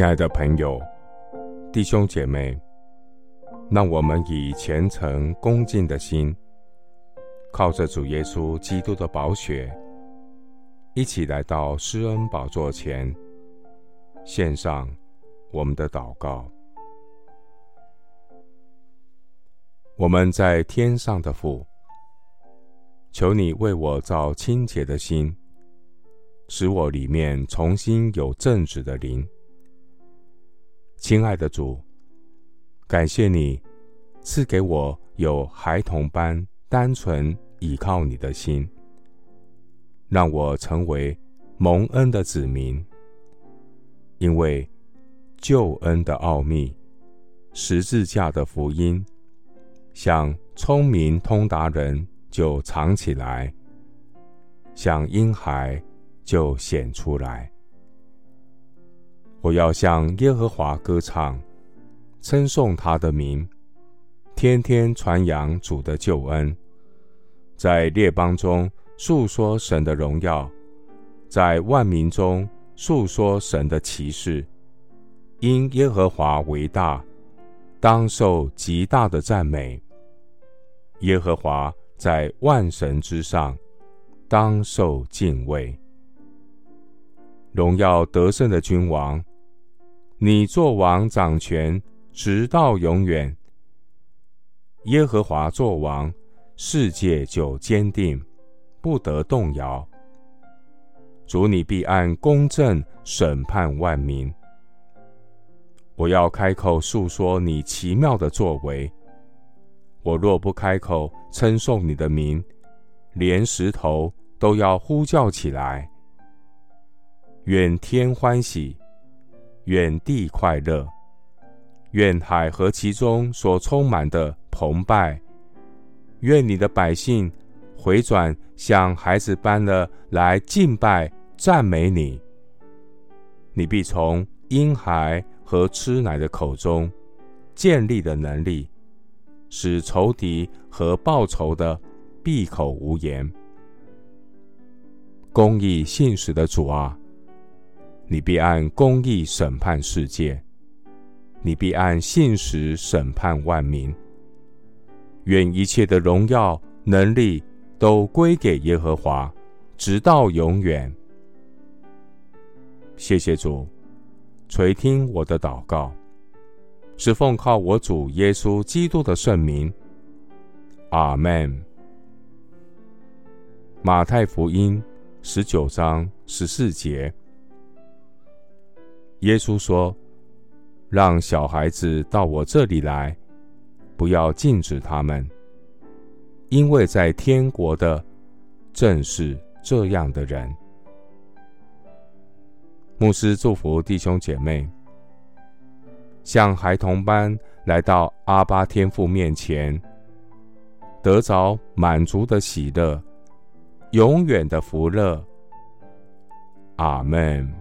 亲爱的朋友、弟兄姐妹，让我们以虔诚恭敬的心，靠着主耶稣基督的宝血，一起来到施恩宝座前，献上我们的祷告。我们在天上的父，求你为我造清洁的心，使我里面重新有正直的灵。亲爱的主，感谢你赐给我有孩童般单纯倚靠你的心，让我成为蒙恩的子民。因为救恩的奥秘，十字架的福音，像聪明通达人就藏起来，像婴孩就显出来。我要向耶和华歌唱，称颂他的名，天天传扬主的救恩，在列邦中述说神的荣耀，在万民中述说神的奇事。因耶和华为大，当受极大的赞美。耶和华在万神之上，当受敬畏。荣耀得胜的君王。你作王掌权，直到永远。耶和华作王，世界就坚定，不得动摇。主，你必按公正审判万民。我要开口述说你奇妙的作为。我若不开口称颂你的名，连石头都要呼叫起来。愿天欢喜。远地快乐，愿海和其中所充满的澎湃。愿你的百姓回转，像孩子般的来敬拜赞美你。你必从婴孩和吃奶的口中建立的能力，使仇敌和报仇的闭口无言。公义信实的主啊！你必按公义审判世界，你必按信实审判万民。愿一切的荣耀能力都归给耶和华，直到永远。谢谢主，垂听我的祷告，是奉靠我主耶稣基督的圣名。阿门。马太福音十九章十四节。耶稣说：“让小孩子到我这里来，不要禁止他们，因为在天国的正是这样的人。”牧师祝福弟兄姐妹，像孩童般来到阿巴天父面前，得着满足的喜乐，永远的福乐。阿门。